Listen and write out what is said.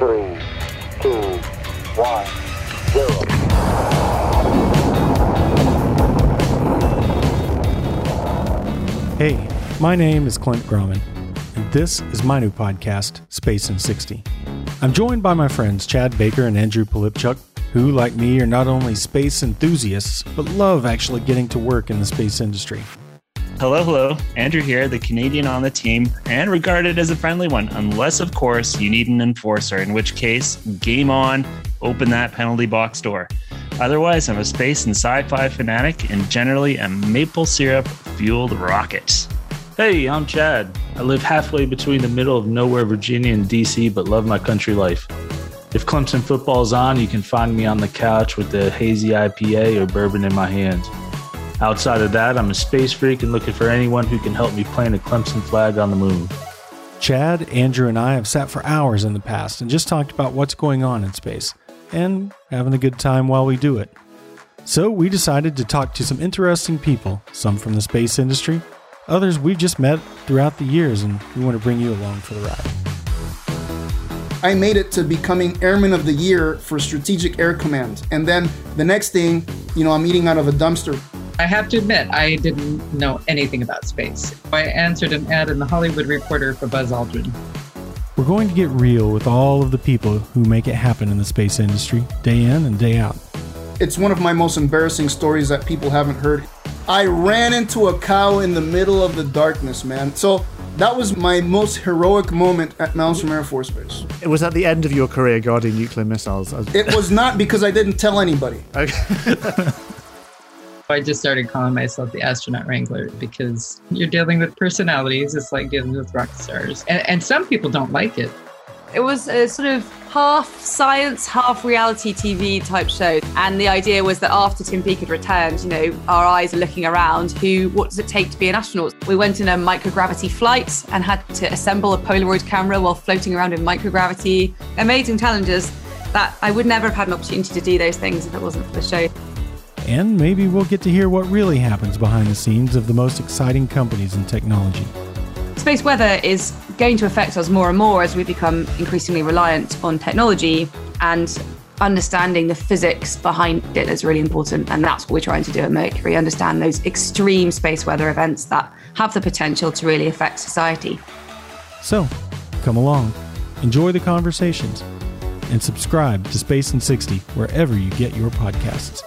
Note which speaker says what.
Speaker 1: three, two, one, zero.
Speaker 2: Hey, my name is Clint Groman, and this is my new podcast, Space in 60. I'm joined by my friends Chad Baker and Andrew Polipchuk, who, like me, are not only space enthusiasts, but love actually getting to work in the space industry.
Speaker 3: Hello, hello. Andrew here, the Canadian on the team, and regarded as a friendly one, unless, of course, you need an enforcer, in which case, game on, open that penalty box door. Otherwise, I'm a space and sci fi fanatic and generally a maple syrup fueled rocket.
Speaker 4: Hey, I'm Chad. I live halfway between the middle of nowhere, Virginia and DC, but love my country life. If Clemson football's on, you can find me on the couch with the hazy IPA or bourbon in my hands. Outside of that, I'm a space freak and looking for anyone who can help me plant a Clemson flag on the moon.
Speaker 2: Chad, Andrew, and I have sat for hours in the past and just talked about what's going on in space and having a good time while we do it. So we decided to talk to some interesting people, some from the space industry, others we've just met throughout the years, and we want to bring you along for the ride.
Speaker 5: I made it to becoming Airman of the Year for Strategic Air Command. And then the next thing, you know, I'm eating out of a dumpster.
Speaker 6: I have to admit, I didn't know anything about space. I answered an ad in the Hollywood Reporter for Buzz Aldrin.
Speaker 2: We're going to get real with all of the people who make it happen in the space industry, day in and day out.
Speaker 5: It's one of my most embarrassing stories that people haven't heard. I ran into a cow in the middle of the darkness, man. So that was my most heroic moment at Malmstrom Air Force Base.
Speaker 7: It was at the end of your career guarding nuclear missiles.
Speaker 5: It was not because I didn't tell anybody.
Speaker 7: Okay.
Speaker 6: I just started calling myself the astronaut wrangler because you're dealing with personalities. It's like dealing with rock stars. And, and some people don't like it.
Speaker 8: It was a sort of half science, half reality TV type show. And the idea was that after Tim Peake had returned, you know, our eyes are looking around who, what does it take to be an astronaut? We went in a microgravity flight and had to assemble a Polaroid camera while floating around in microgravity. Amazing challenges that I would never have had an opportunity to do those things if it wasn't for the show.
Speaker 2: And maybe we'll get to hear what really happens behind the scenes of the most exciting companies in technology.
Speaker 8: Space weather is going to affect us more and more as we become increasingly reliant on technology and understanding the physics behind it is really important and that's what we're trying to do at mercury understand those extreme space weather events that have the potential to really affect society
Speaker 2: So, come along, enjoy the conversations, and subscribe to Space in 60 wherever you get your podcasts.